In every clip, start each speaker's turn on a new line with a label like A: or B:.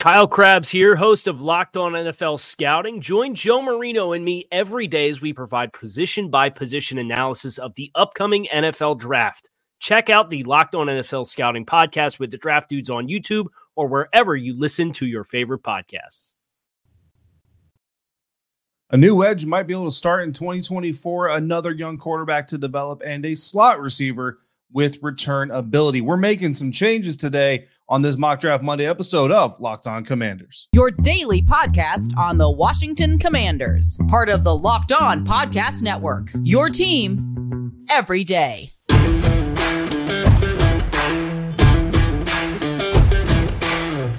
A: Kyle Crabbs here, host of Locked On NFL Scouting. Join Joe Marino and me every day as we provide position by position analysis of the upcoming NFL draft. Check out the Locked On NFL Scouting podcast with the draft dudes on YouTube or wherever you listen to your favorite podcasts.
B: A new edge might be able to start in 2024, another young quarterback to develop, and a slot receiver with return ability. We're making some changes today on this Mock Draft Monday episode of Locked On Commanders.
C: Your daily podcast on the Washington Commanders, part of the Locked On Podcast Network. Your team every day.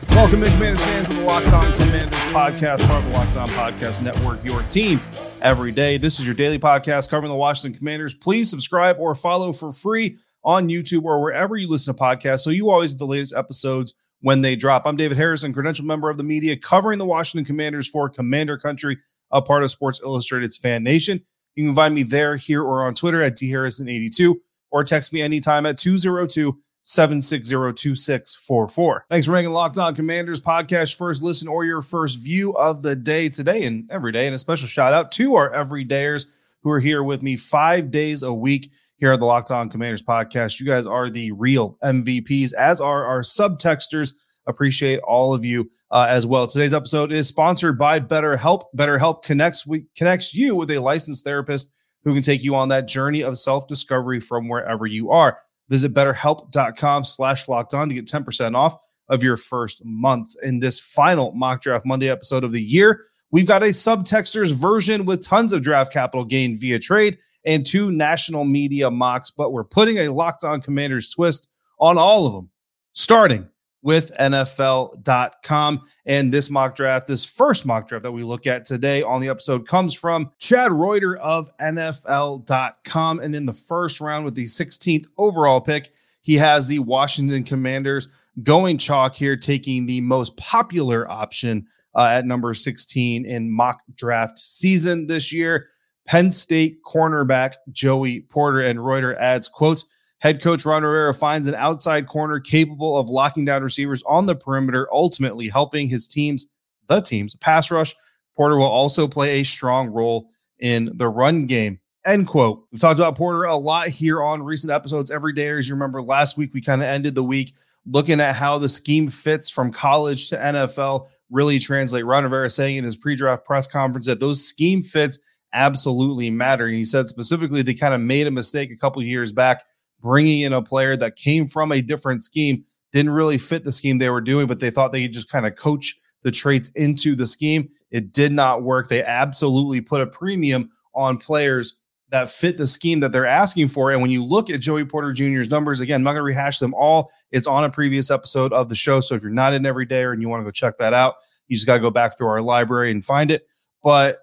B: Welcome in, Commanders fans, to the Locked On Commanders podcast, part of the Locked On Podcast Network, your team every day. This is your daily podcast covering the Washington Commanders. Please subscribe or follow for free on YouTube or wherever you listen to podcasts so you always get the latest episodes when they drop. I'm David Harrison, credential member of the media covering the Washington Commanders for Commander Country, a part of Sports Illustrated's Fan Nation. You can find me there, here, or on Twitter at dharrison82 or text me anytime at 202 760 2644. Thanks for making Locked On Commanders podcast first listen or your first view of the day today and every day. And a special shout out to our everydayers who are here with me five days a week here at the Locked On Commanders podcast. You guys are the real MVPs, as are our subtexters. Appreciate all of you uh, as well. Today's episode is sponsored by BetterHelp. BetterHelp connects we, connects you with a licensed therapist who can take you on that journey of self discovery from wherever you are. Visit BetterHelp.com/slash locked on to get ten percent off of your first month. In this final mock draft Monday episode of the year, we've got a subtexters version with tons of draft capital gained via trade and two national media mocks, but we're putting a locked on commanders twist on all of them, starting with NFL.com. And this mock draft, this first mock draft that we look at today on the episode, comes from Chad Reuter of NFL.com. And in the first round, with the 16th overall pick, he has the Washington Commanders going chalk here, taking the most popular option uh, at number 16 in mock draft season this year. Penn State cornerback Joey Porter and Reuter adds quotes. Head coach Ron Rivera finds an outside corner capable of locking down receivers on the perimeter, ultimately helping his teams, the team's pass rush. Porter will also play a strong role in the run game. End quote. We've talked about Porter a lot here on recent episodes every day. As you remember, last week we kind of ended the week looking at how the scheme fits from college to NFL really translate. Ron Rivera saying in his pre-draft press conference that those scheme fits absolutely matter. And he said specifically they kind of made a mistake a couple years back bringing in a player that came from a different scheme, didn't really fit the scheme they were doing, but they thought they could just kind of coach the traits into the scheme. It did not work. They absolutely put a premium on players that fit the scheme that they're asking for. And when you look at Joey Porter Jr.'s numbers, again, I'm not going to rehash them all. It's on a previous episode of the show. So if you're not in every day or and you want to go check that out, you just got to go back through our library and find it. But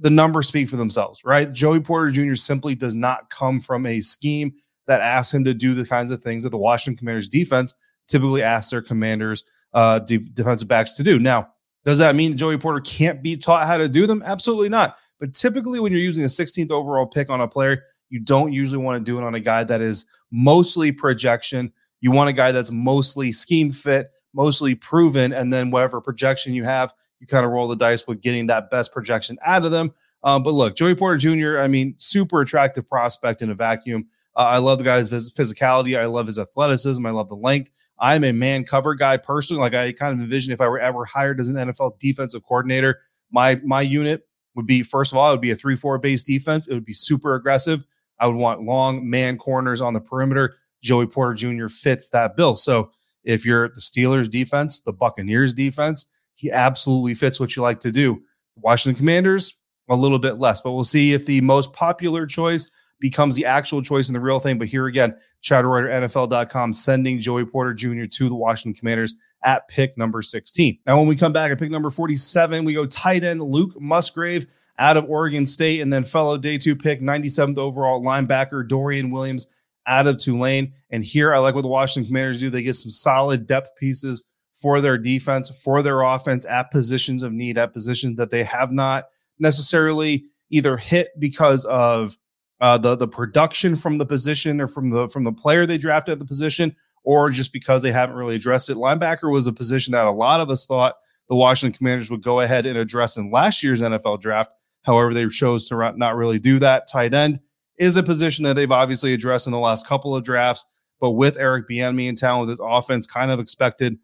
B: the numbers speak for themselves, right? Joey Porter Jr. simply does not come from a scheme that asks him to do the kinds of things that the Washington Commanders defense typically asks their commanders, uh, de- defensive backs to do. Now, does that mean Joey Porter can't be taught how to do them? Absolutely not. But typically, when you're using a 16th overall pick on a player, you don't usually want to do it on a guy that is mostly projection. You want a guy that's mostly scheme fit, mostly proven, and then whatever projection you have, you kind of roll the dice with getting that best projection out of them. Um, but look, Joey Porter Jr., I mean, super attractive prospect in a vacuum. Uh, I love the guy's physicality. I love his athleticism. I love the length. I'm a man cover guy personally. Like I kind of envision if I were ever hired as an NFL defensive coordinator, my my unit would be first of all, it would be a three four base defense. It would be super aggressive. I would want long man corners on the perimeter. Joey Porter Jr. fits that bill. So if you're the Steelers defense, the Buccaneers defense, he absolutely fits what you like to do. Washington Commanders, a little bit less. But we'll see if the most popular choice becomes the actual choice in the real thing. But here again, NFL.com sending Joey Porter Jr. to the Washington Commanders at pick number 16. Now, when we come back at pick number 47, we go tight end Luke Musgrave out of Oregon State, and then fellow day two pick, 97th overall linebacker Dorian Williams out of Tulane. And here I like what the Washington Commanders do. They get some solid depth pieces for their defense, for their offense at positions of need, at positions that they have not necessarily either hit because of uh, the the production from the position or from the from the player they drafted at the position, or just because they haven't really addressed it. Linebacker was a position that a lot of us thought the Washington Commanders would go ahead and address in last year's NFL draft. However, they chose to not really do that. Tight end is a position that they've obviously addressed in the last couple of drafts, but with Eric Bieniemy in town, with his offense kind of expected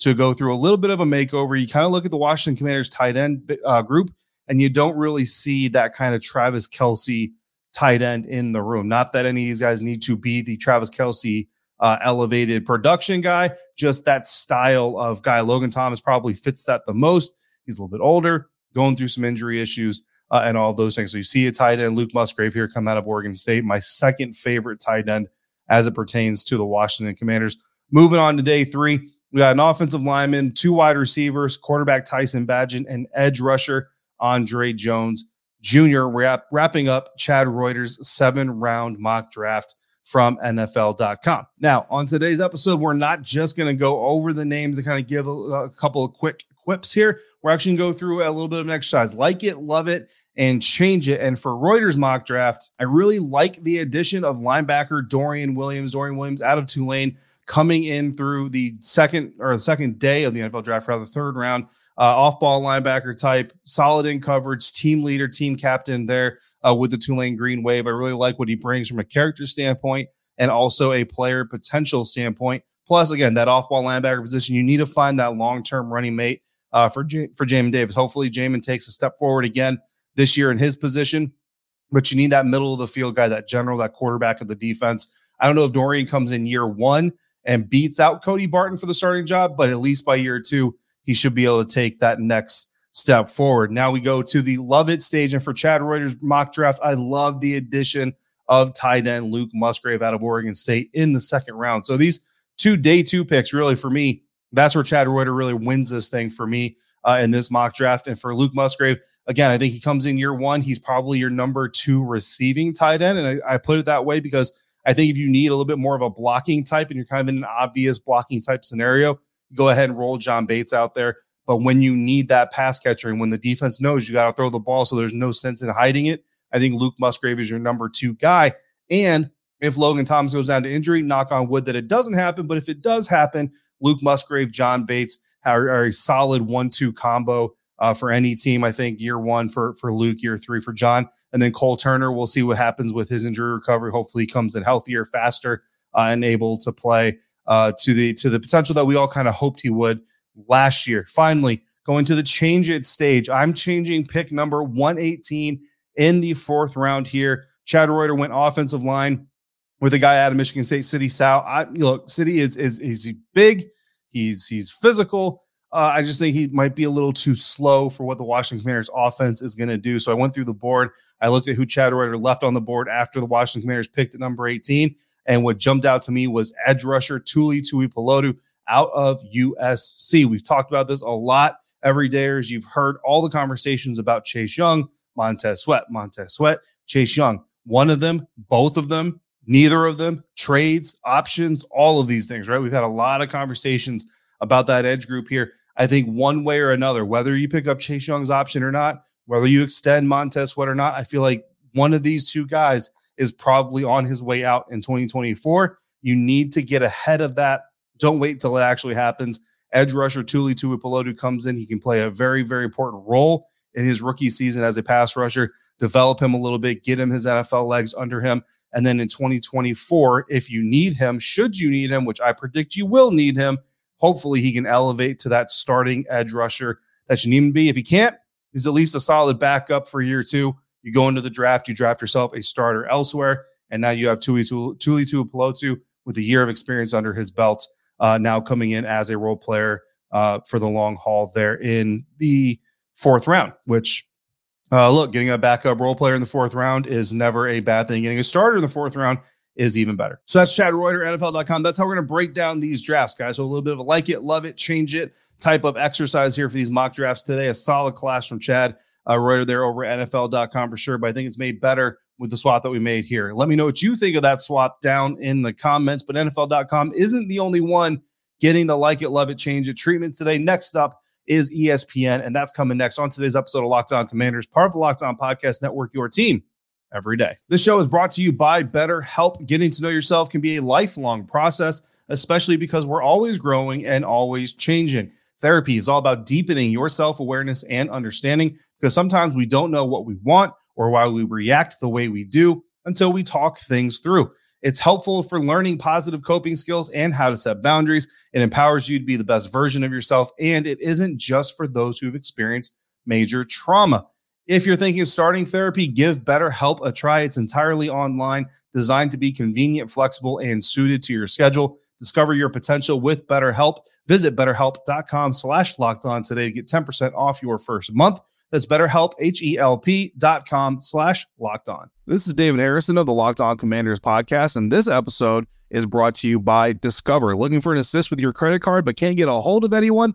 B: to go through a little bit of a makeover, you kind of look at the Washington Commanders tight end uh, group, and you don't really see that kind of Travis Kelce tight end in the room. Not that any of these guys need to be the Travis Kelce uh, elevated production guy, just that style of guy. Logan Thomas probably fits that the most. He's a little bit older, going through some injury issues. Uh, and all those things. So you see a tight end, Luke Musgrave here come out of Oregon State, my second favorite tight end as it pertains to the Washington Commanders. Moving on to day three, we got an offensive lineman, two wide receivers, quarterback Tyson Bagent, and edge rusher Andre Jones. Jr. Wrap, wrapping up Chad Reuter's seven round mock draft from NFL.com. Now, on today's episode, we're not just going to go over the names and kind of give a, a, couple of quick quips here. We're actually going to go through a little bit of an exercise. Like it, love it, and change it. And for Reuter's mock draft, I really like the addition of linebacker Dorian Williams. Dorian Williams out of Tulane coming in through the second or the second day of the NFL draft, rather the third round uh, off ball linebacker type, solid in coverage, team leader, team captain there uh, with the Tulane Green Wave. I really like what he brings from a character standpoint and also a player potential standpoint. Plus, again, that off ball linebacker position, you need to find that long term running mate uh, for J- for Jamin Davis. Hopefully, Jamin takes a step forward again this year in his position, but you need that middle of the field guy, that general, that quarterback of the defense. I don't know if Dorian comes in year one and beats out Cody Barton for the starting job, but at least by year two, he should be able to take that next step forward. Now we go to the love it stage. And for Chad Reuter's mock draft, I love the addition of tight end Luke Musgrave out of Oregon State in the second round. So these two day two picks, really for me, that's where Chad Reuter really wins this thing for me uh, in this mock draft. And for Luke Musgrave, again, I think he comes in year one. He's probably your number two receiving tight end. And I, I put it that way because I think if you need a little bit more of a blocking type and you're kind of in an obvious blocking type scenario, go ahead and roll John Bates out there. But when you need that pass catcher and when the defense knows you got to throw the ball, so there's no sense in hiding it, I think Luke Musgrave is your number two guy. And if Logan Thomas goes down to injury, knock on wood that it doesn't happen. But if it does happen, Luke Musgrave, John Bates are, are a solid one-two combo uh, for any team. I think year one for for Luke, year three for John, and then Cole Turner. We'll see what happens with his injury recovery. Hopefully, he comes in healthier, faster, uh, and able to play uh, to the to the potential that we all kind of hoped he would last year. Finally, going to the change it stage. I'm changing pick number 118 in the fourth round here. Chad Reuter went offensive line with a guy out of Michigan State Sidy Sow. I look, Sidy is is is big. He's he's physical. Uh, I just think he might be a little too slow for what the Washington Commanders offense is going to do. So I went through the board. I looked at who Chad Reuter left on the board after the Washington Commanders picked at number 18. And what jumped out to me was edge rusher Tuli Tuipulotu out of USC. We've talked about this a lot every day as you've heard all the conversations about Chase Young, Montez Sweat, Montez Sweat, Chase Young. One of them, both of them, neither of them, trades, options, all of these things, right? We've had a lot of conversations about that edge group here. I think one way or another, whether you pick up Chase Young's option or not, whether you extend Montez Sweat or not, I feel like one of these two guys is probably on his way out in 2024. You need to get ahead of that. Don't wait until it actually happens. Edge rusher Tuli Tuipulotu comes in. He can play a very, very important role in his rookie season as a pass rusher. Develop him a little bit, get him his NFL legs under him. And then in 2024, if you need him, should you need him, which I predict you will need him, hopefully he can elevate to that starting edge rusher that you need him to be. If he can't, he's at least a solid backup for year two. You go into the draft, you draft yourself a starter elsewhere, and now you have Tuli Tuli Tuipulotu with a year of experience under his belt, uh, now coming in as a role player uh, for the long haul there in the fourth round, which Uh, look, getting a backup role player in the fourth round is never a bad thing. Getting a starter in the fourth round is even better. So that's Chad Reuter, NFL.com. That's how we're going to break down these drafts, guys. So a little bit of a like it, love it, change it type of exercise here for these mock drafts today. A solid class from Chad uh, Reuter there over at NFL.com for sure. But I think it's made better with the swap that we made here. Let me know what you think of that swap down in the comments. But NFL.com isn't the only one getting the like it, love it, change it treatment today. Next up, is ESPN, and that's coming next on today's episode of Locked On Commanders, part of the Locked On Podcast Network, your team every day. This show is brought to you by BetterHelp. Getting to know yourself can be a lifelong process, especially because we're always growing and always changing. Therapy is all about deepening your self awareness and understanding because sometimes we don't know what we want or why we react the way we do until we talk things through. It's helpful for learning positive coping skills and how to set boundaries. It empowers you to be the best version of yourself. And it isn't just for those who've experienced major trauma. If you're thinking of starting therapy, give BetterHelp a try. It's entirely online, designed to be convenient, flexible, and suited to your schedule. Discover your potential with BetterHelp. Visit betterhelp.com slash locked on today to get 10% off your first month. That's BetterHelp, H-E-L-P dot com slash locked on.
D: This is David Harrison of the Locked On Commanders podcast, and this episode is brought to you by Discover. Looking for an assist with your credit card but can't get a hold of anyone?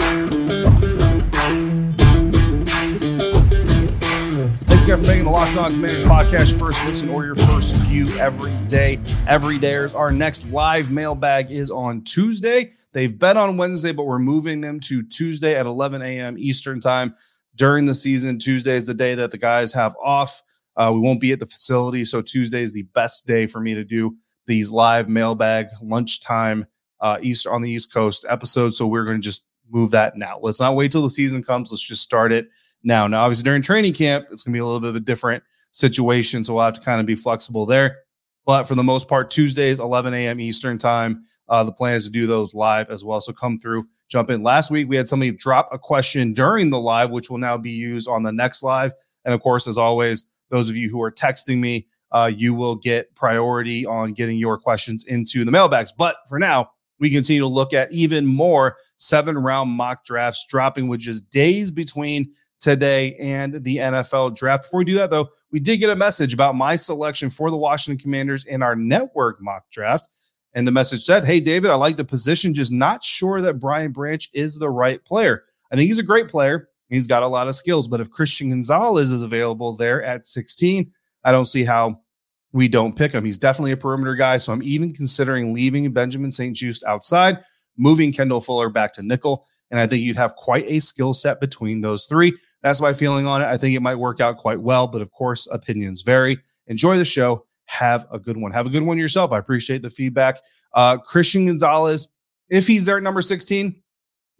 B: Thanks again making the Locked On Commanders podcast first listen or your first view every day. Every day. Our next live mailbag is on Tuesday. They've been on Wednesday, but we're moving them to Tuesday at 11 a.m. Eastern time during the season. Tuesday is the day that the guys have off. Uh, we won't be at the facility, so Tuesday is the best day for me to do these live mailbag lunchtime uh, east on the East Coast episodes. So we're going to just move that now. Let's not wait till the season comes. Let's just start it now. Now, obviously, during training camp, it's going to be a little bit of a different situation, so we'll have to kind of be flexible there. But for the most part, Tuesdays, 11 a.m. Eastern time. Uh, the plan is to do those live as well. So come through, jump in. Last week, we had somebody drop a question during the live, which will now be used on the next live. And of course, as always, those of you who are texting me, uh, you will get priority on getting your questions into the mailbags. But for now, we continue to look at even more seven round mock drafts dropping, which is days between today and the NFL draft. Before we do that, though, we did get a message about my selection for the Washington Commanders in our network mock draft. And the message said, Hey, David, I like the position, just not sure that Brian Branch is the right player. I think he's a great player. He's got a lot of skills, but if Christian Gonzalez is available there at 16, I don't see how we don't pick him. He's definitely a perimeter guy. So I'm even considering leaving Benjamin St-Juste outside, moving Kendall Fuller back to nickel. And I think you'd have quite a skill set between those three. That's my feeling on it. I think it might work out quite well, but of course, opinions vary. Enjoy the show. Have a good one. Have a good one yourself. I appreciate the feedback. Uh, Christian Gonzalez, if he's there at number 16,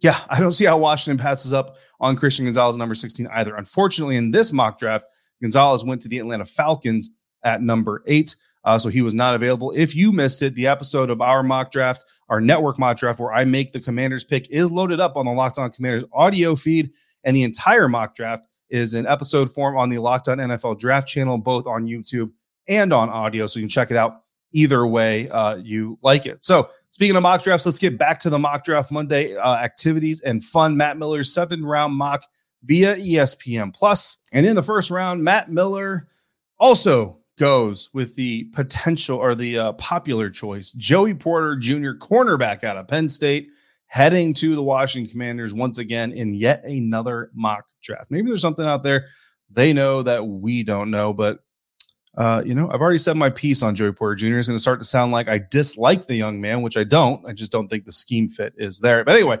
B: yeah, I don't see how Washington passes up on Christian Gonzalez, number 16 either. Unfortunately, in this mock draft, Gonzalez went to the Atlanta Falcons at number eight. Uh, so he was not available. If you missed it, the episode of our mock draft, our network mock draft, where I make the commander's pick, is loaded up on the Locked On Commanders audio feed. And the entire mock draft is in episode form on the Locked On NFL draft channel, both on YouTube and on audio. So you can check it out either way uh, you like it. So Speaking of mock drafts, let's get back to the mock draft Monday uh, activities and fun. Matt Miller's seven round mock via ESPN Plus, and in the first round, Matt Miller also goes with the potential or the uh, popular choice, Joey Porter Jr., cornerback out of Penn State, heading to the Washington Commanders once again in yet another mock draft. Maybe there's something out there they know that we don't know, but uh, you know, I've already said my piece on Joey Porter Jr. It's going to start to sound like I dislike the young man, which I don't. I just don't think the scheme fit is there. But anyway,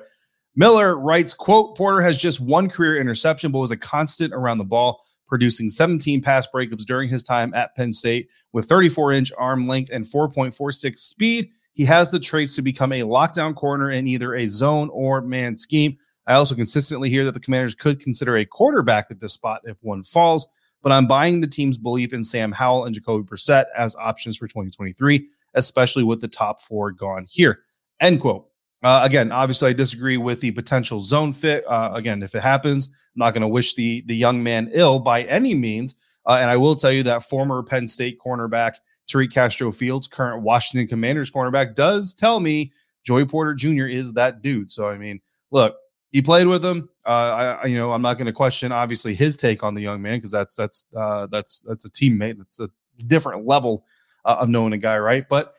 B: Miller writes, quote, Porter has just one career interception, but was a constant around the ball, producing 17 pass breakups during his time at Penn State with 34 inch arm length and 4.46 speed. He has the traits to become a lockdown corner in either a zone or man scheme. I also consistently hear that the commanders could consider a quarterback at this spot if one falls but I'm buying the team's belief in Sam Howell and Jacoby Brissett as options for 2023. especially with the top four gone here. End quote. Uh, again, obviously, I disagree with the potential zone fit. Uh, again, if it happens, I'm not going to wish the the young man ill by any means. Uh, and I will tell you that former Penn State cornerback Tariq Castro Fields, current Washington Commanders cornerback, does tell me Joey Porter Jr. is that dude. So I mean, look, he played with him. Uh, I, you know, I'm not going to question obviously his take on the young man because that's that's uh, that's that's a teammate. That's a different level uh, of knowing a guy, right? But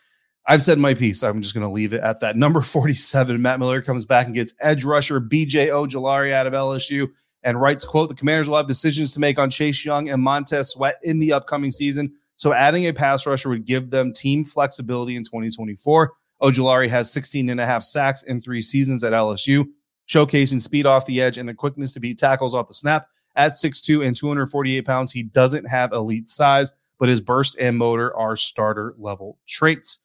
B: I've said my piece. I'm just going to leave it at that. Number 47, Matt Miller comes back and gets edge rusher BJ Ojulari out of LSU and writes, quote, the commanders will have decisions to make on Chase Young and Montez Sweat in the upcoming season. So adding a pass rusher would give them team flexibility in 2024. Ojulari has 16 and a half sacks in three seasons at LSU, showcasing speed off the edge and the quickness to beat tackles off the snap. At 6'2 and 248 pounds, he doesn't have elite size, but his burst and motor are starter level traits.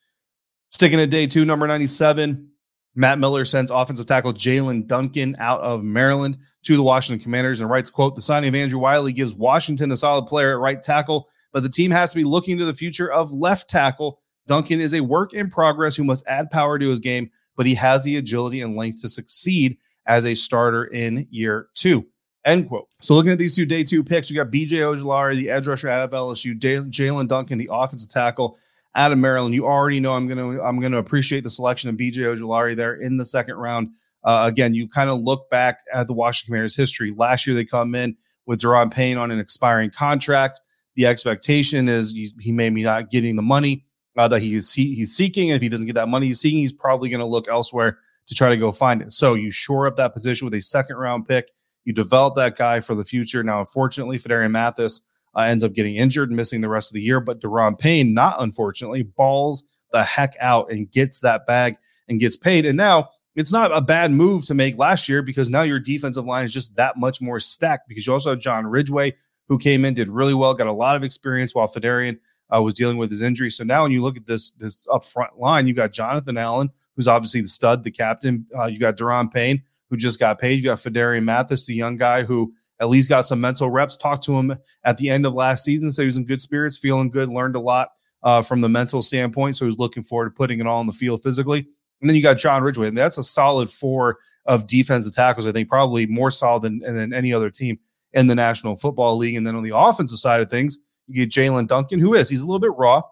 B: Sticking at day two, number 97, Matt Miller sends offensive tackle Jaelyn Duncan out of Maryland to the Washington Commanders and writes, quote, the signing of Andrew Wylie gives Washington a solid player at right tackle, but the team has to be looking to the future of left tackle. Duncan is a work in progress who must add power to his game, but he has the agility and length to succeed as a starter in year two. End quote. So looking at these two day two picks, you got BJ Ojulari, the edge rusher out of LSU, Jaelyn Duncan, the offensive tackle out of Maryland. You already know I'm gonna I'm gonna appreciate the selection of BJ Ojulari there in the second round. Uh, again, you kind of look back at the Washington Commanders' history. Last year, they come in with Daron Payne on an expiring contract. The expectation is he, he may be not getting the money uh, that he's he, he's seeking. And if he doesn't get that money he's seeking, he's probably going to look elsewhere to try to go find it. So you shore up that position with a second round pick. You develop that guy for the future. Now, unfortunately, Phidarian Mathis uh, ends up getting injured and missing the rest of the year. But Daron Payne, not unfortunately, balls the heck out and gets that bag and gets paid. And now it's not a bad move to make last year because now your defensive line is just that much more stacked because you also have John Ridgeway who came in, did really well, got a lot of experience while Phidarian uh, was dealing with his injury. So now when you look at this this up front line, you got Jonathan Allen, who's obviously the stud, the captain. Uh, you got Daron Payne, who just got paid. You got Phidarian Mathis, the young guy who at least got some mental reps. Talked to him at the end of last season, so he was in good spirits, feeling good, learned a lot uh, from the mental standpoint. So he's looking forward to putting it all on the field physically. And then you got John Ridgeway, and that's a solid four of defensive tackles. I think probably more solid than, than any other team in the National Football League. And then on the offensive side of things, you get Jaelyn Duncan, who is he's a little bit raw,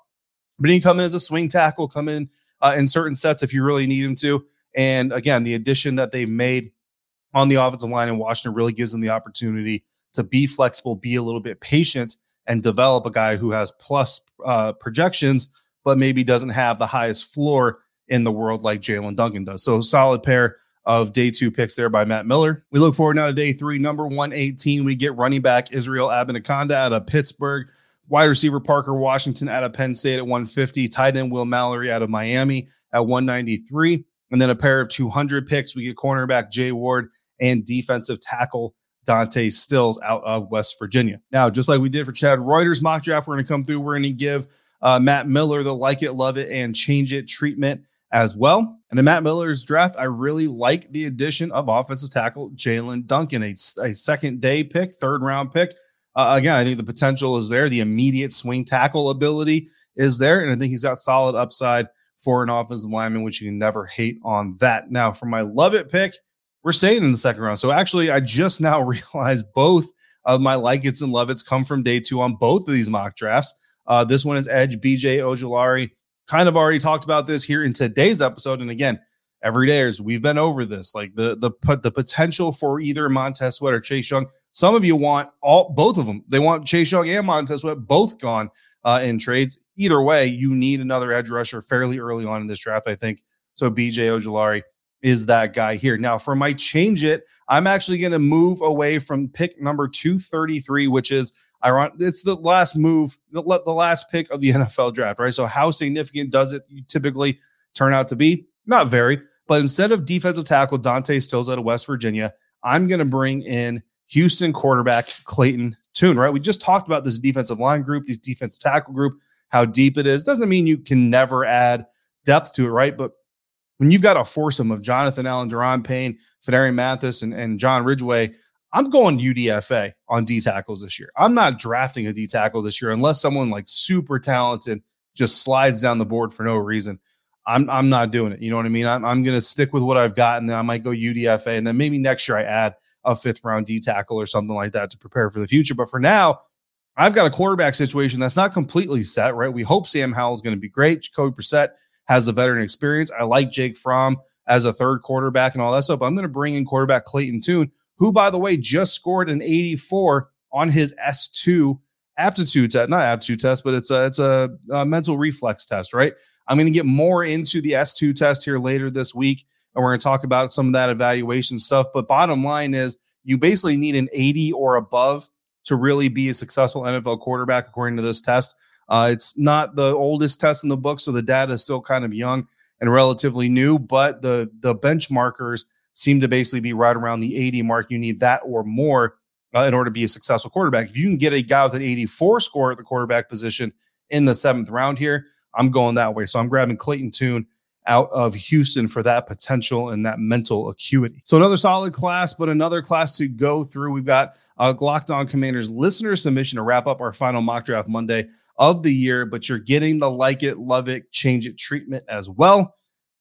B: but he can come in as a swing tackle, come in uh, in certain sets if you really need him to. And again, the addition that they've made on the offensive line in Washington really gives them the opportunity to be flexible, be a little bit patient, and develop a guy who has plus uh, projections, but maybe doesn't have the highest floor in the world like Jaelyn Duncan does. So solid pair of day two picks there by Matt Miller. We look forward now to day three, number 118. We get running back Israel Abanikanda out of Pittsburgh, wide receiver Parker Washington out of Penn State at 150, tight end Will Mallory out of Miami at 193. And then a pair of 200 picks. We get cornerback Jay Ward and defensive tackle Dante Stills out of West Virginia. Now, just like we did for Chad Reuter's mock draft, we're going to come through. We're going to give uh, Matt Miller the like it, love it, and change it treatment as well. And in Matt Miller's draft, I really like the addition of offensive tackle Jaelyn Duncan, a, a, second day pick, third round pick. Uh, again, I think the potential is there. The immediate swing tackle ability is there. And I think he's got solid upside for an offensive lineman, which you can never hate on that. Now, for my love it pick, we're staying in the second round. So actually, I just now realized both of my like it's and love it's come from day two on both of these mock drafts. Uh, this one is Edge BJ Ojulari. Kind of already talked about this here in today's episode. And again, every day is we've been over this, like the the put the potential for either Montez Sweat or Chase Young. Some of you want all both of them. They want Chase Young and Montez Sweat both gone uh, in trades. Either way, you need another edge rusher fairly early on in this draft, I think. So BJ Ojulari is that guy here. Now, for my change it, I'm actually going to move away from pick number 233, which is ironic. It's the last move, the, the last pick of the NFL draft, right? So, how significant does it typically turn out to be? Not very. But instead of defensive tackle Dante Stills out of West Virginia, I'm going to bring in Houston quarterback Clayton Tune, right? We just talked about this defensive line group, this defensive tackle group, how deep it is. Doesn't mean you can never add depth to it, right? But when you've got a foursome of Jonathan Allen, Daron Payne, Phidarian Mathis, and, and John Ridgeway, I'm going UDFA on D tackles this year. I'm not drafting a D tackle this year unless someone like super talented just slides down the board for no reason. I'm I'm not doing it. You know what I mean? I'm I'm gonna stick with what I've got, and then I might go UDFA, and then maybe next year I add a fifth round D tackle or something like that to prepare for the future. But for now, I've got a quarterback situation that's not completely set, right? We hope Sam Howell is going to be great. Jacoby Brissett has a veteran experience. I like Jake Fromm as a third quarterback and all that stuff. But I'm going to bring in quarterback Clayton Tune, who, by the way, just scored an 84 on his S2 aptitude test, not aptitude test, but it's a it's a, a mental reflex test, right? I'm going to get more into the S2 test here later this week, and we're going to talk about some of that evaluation stuff. But bottom line is, you basically need an 80 or above to really be a successful NFL quarterback, according to this test. Uh, it's not the oldest test in the book, so the data is still kind of young and relatively new, but the the benchmarkers seem to basically be right around the 80 mark. You need that or more uh, in order to be a successful quarterback. If you can get a guy with an 84 score at the quarterback position in the seventh round here, I'm going that way. So I'm grabbing Clayton Tune out of Houston for that potential and that mental acuity. So another solid class, but another class to go through. We've got a Locked On Commanders listener submission to wrap up our final mock draft Monday of the year, but you're getting the like it, love it, change it treatment as well.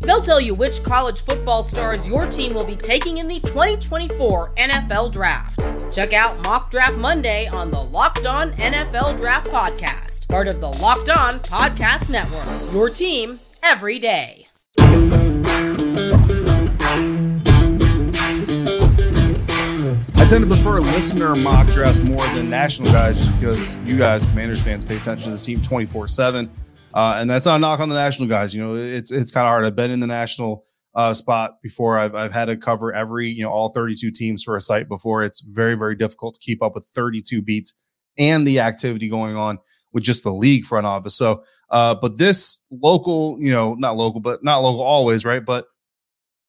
E: They'll tell you which college football stars your team will be taking in the 2024 NFL Draft. Check out Mock Draft Monday on the Locked On NFL Draft Podcast, part of the Locked On Podcast Network. Your team every day.
B: I tend to prefer listener mock drafts more than national guys just because you guys, Commanders fans, pay attention to the team 24 7. Uh, and that's not a knock on the national guys. You know, it's it's kind of hard. I've been in the national uh, spot before. I've I've had to cover every you know all 32 teams for a site before. It's very very difficult to keep up with 32 beats and the activity going on with just the league front office. So, uh, but this local, you know, not local, but not local always, right? But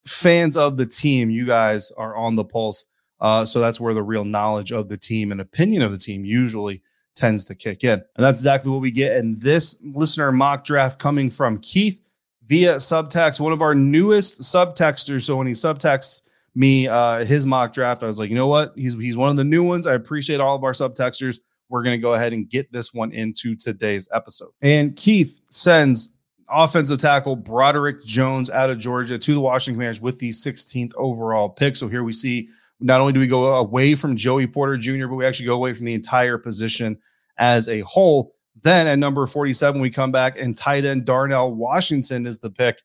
B: fans of the team, you guys are on the pulse. Uh, so that's where the real knowledge of the team and opinion of the team usually tends to kick in. And that's exactly what we get in this listener mock draft coming from Keith via subtext, one of our newest subtexters. So when he subtexts me uh, his mock draft, I was like, you know what? He's he's one of the new ones. I appreciate all of our subtexters. We're going to go ahead and get this one into today's episode. And Keith sends offensive tackle Broderick Jones out of Georgia to the Washington Commanders with the 16th overall pick. So here we see not only do we go away from Joey Porter Jr., but we actually go away from the entire position as a whole. Then at number 47, we come back and tight end Darnell Washington is the pick.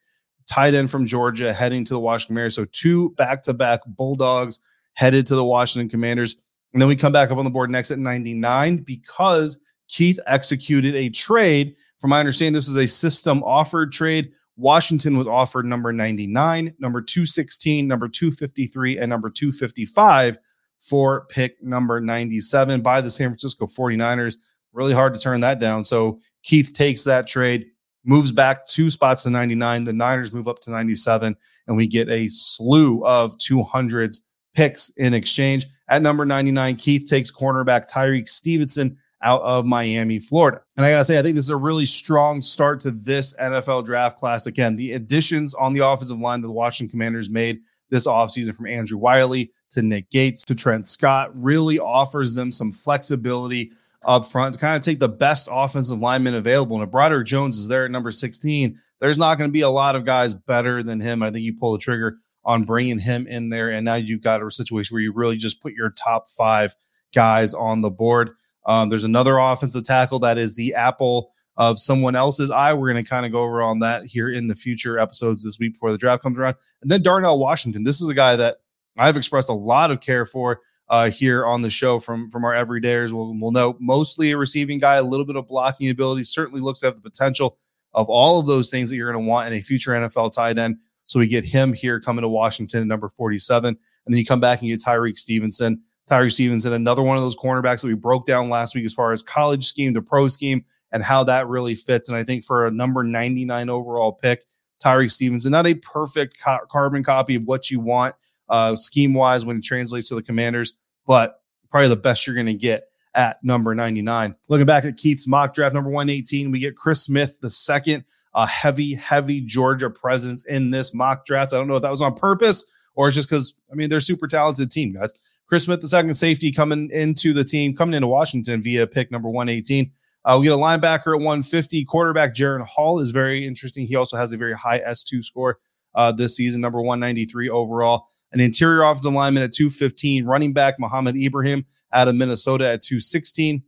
B: Tight end from Georgia heading to the Washington Commanders. So two back to back Bulldogs headed to the Washington Commanders. And then we come back up on the board next at 99 because Keith executed a trade. From my understanding, this is a system offered trade Washington was offered number 99, number 216, number 253, and number 255 for pick number 97 by the San Francisco 49ers. Really hard to turn that down. So Keith takes that trade, moves back two spots to 99. The Niners move up to 97, and we get a slew of 200s picks in exchange. At number 99, Keith takes cornerback Tyrique Stevenson out of Miami, Florida. And I got to say, I think this is a really strong start to this NFL draft class. Again, the additions on the offensive line that the Washington Commanders made this offseason from Andrew Wylie to Nick Gates to Trent Scott really offers them some flexibility up front to kind of take the best offensive lineman available. And if Broderick Jones is there at number 16, there's not going to be a lot of guys better than him. I think you pull the trigger on bringing him in there. And now you've got a situation where you really just put your top five guys on the board. Um, there's another offensive tackle that is the apple of someone else's eye. We're going to kind of go over on that here in the future episodes this week before the draft comes around. And then Darnell Washington. This is a guy that I've expressed a lot of care for uh, here on the show from from our everydayers. We'll, we'll know mostly a receiving guy, a little bit of blocking ability. Certainly looks to have the potential of all of those things that you're going to want in a future NFL tight end. So we get him here coming to Washington at number 47. And then you come back and get Tyrique Stevenson Tyree Stevenson, another one of those cornerbacks that we broke down last week as far as college scheme to pro scheme and how that really fits. And I think for a number 99 overall pick, Tyree Stevenson, not a perfect ca- carbon copy of what you want uh, scheme wise when it translates to the commanders, but probably the best you're going to get at number 99. Looking back at Keith's mock draft, number 118, we get Chris Smith, the second, a heavy, heavy Georgia presence in this mock draft. I don't know if that was on purpose or it's just because, I mean, they're super talented team, guys. Chris Smith, the second safety coming into the team, coming into Washington via pick number 118. Uh, we get a linebacker at 150. Quarterback Jaren Hall is very interesting. He also has a very high S2 score uh, this season, number 193 overall. An interior offensive lineman at 215. Running back Mohamed Ibrahim out of Minnesota at 216.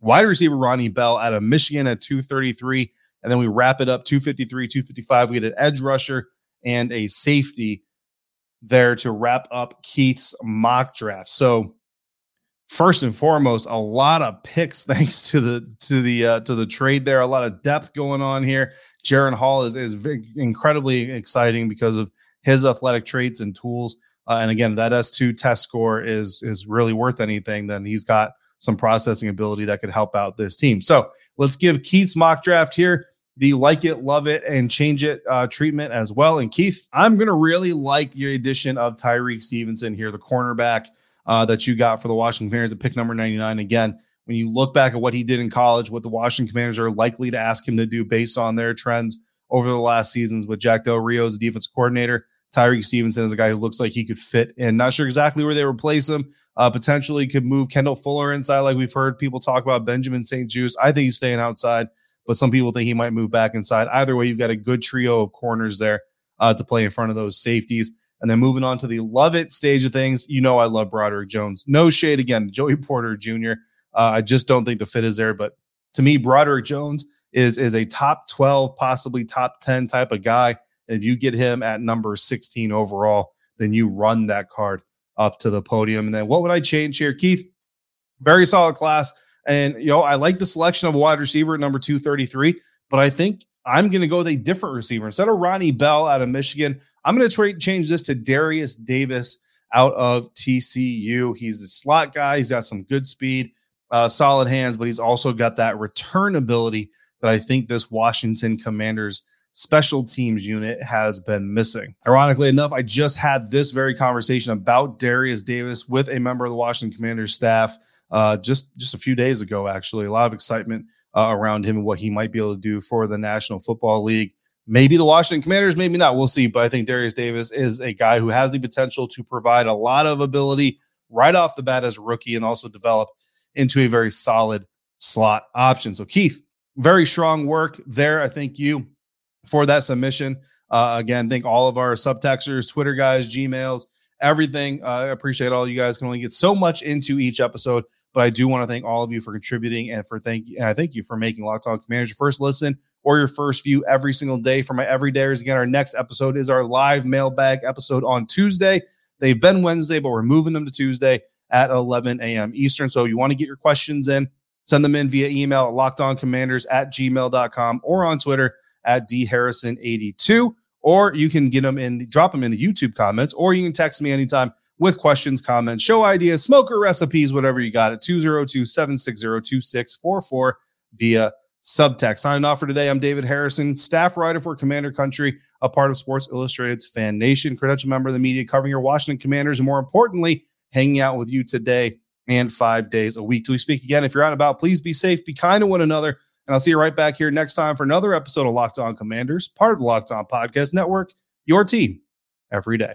B: Wide receiver Ronnie Bell out of Michigan at 233. And then we wrap it up 253, 255. We get an edge rusher and a safety there to wrap up Keith's mock draft. So first and foremost, a lot of picks thanks to the to the uh, to the trade there. A lot of depth going on here. Jaren Hall is is incredibly exciting because of his athletic traits and tools. Uh, and again, that S2 test score is is really worth anything. Then he's got some processing ability that could help out this team. So let's give Keith's mock draft here the like it, love it, and change it uh, treatment as well. And Keith, I'm going to really like your addition of Tyrique Stevenson here, the cornerback uh, that you got for the Washington Commanders at pick number 99. Again, when you look back at what he did in college, what the Washington Commanders are likely to ask him to do based on their trends over the last seasons with Jack Del Rio as the defensive coordinator, Tyrique Stevenson is a guy who looks like he could fit in. Not sure exactly where they replace him. Uh, potentially could move Kendall Fuller inside, like we've heard people talk about Benjamin St-Juste. I think he's staying outside but some people think he might move back inside. Either way, you've got a good trio of corners there uh, to play in front of those safeties. And then moving on to the love it stage of things, you know I love Broderick Jones. No shade again, Joey Porter Jr. Uh, I just don't think the fit is there. But to me, Broderick Jones is is a top 12, possibly top 10 type of guy. And if you get him at number 16 overall, then you run that card up to the podium. And then what would I change here? Keith, very solid class. And, you know, I like the selection of wide receiver at number 233, but I think I'm going to go with a different receiver. Instead of Ronnie Bell out of Michigan, I'm going to trade change this to Derius Davis out of TCU. He's a slot guy. He's got some good speed, uh, solid hands, but he's also got that return ability that I think this Washington Commanders special teams unit has been missing. Ironically enough, I just had this very conversation about Derius Davis with a member of the Washington Commanders staff uh, just just a few days ago. Actually, a lot of excitement uh, around him and what he might be able to do for the National Football League. Maybe the Washington Commanders, maybe not. We'll see. But I think Derius Davis is a guy who has the potential to provide a lot of ability right off the bat as a rookie and also develop into a very solid slot option. So, Keith, very strong work there. I thank you for that submission. Uh, again, thank all of our subtexters, Twitter guys, Gmails, everything. Uh, I appreciate all you guys can only get so much into each episode. But I do want to thank all of you for contributing and for thank. And I thank you for making Locked On Commanders your first listen or your first view every single day for my everydayers. Again, our next episode is our live mailbag episode on Tuesday. They've been Wednesday, but we're moving them to Tuesday at 11 a.m. Eastern. So you want to get your questions in, send them in via email at lockedoncommanders at gmail.com or on Twitter at dharrison82. Or you can get them in, drop them in the YouTube comments, or you can text me anytime with questions, comments, show ideas, smoker recipes, whatever you got at 202 760 2644 via subtext. Signing off for today, I'm David Harrison, staff writer for Commander Country, a part of Sports Illustrated's Fan Nation, credential member of the media covering your Washington Commanders, and more importantly, hanging out with you today and five days a week. Till we speak again, if you're out and about, please be safe, be kind to one another, and I'll see you right back here next time for another episode of Locked On Commanders, part of the Locked On Podcast Network, your team every day.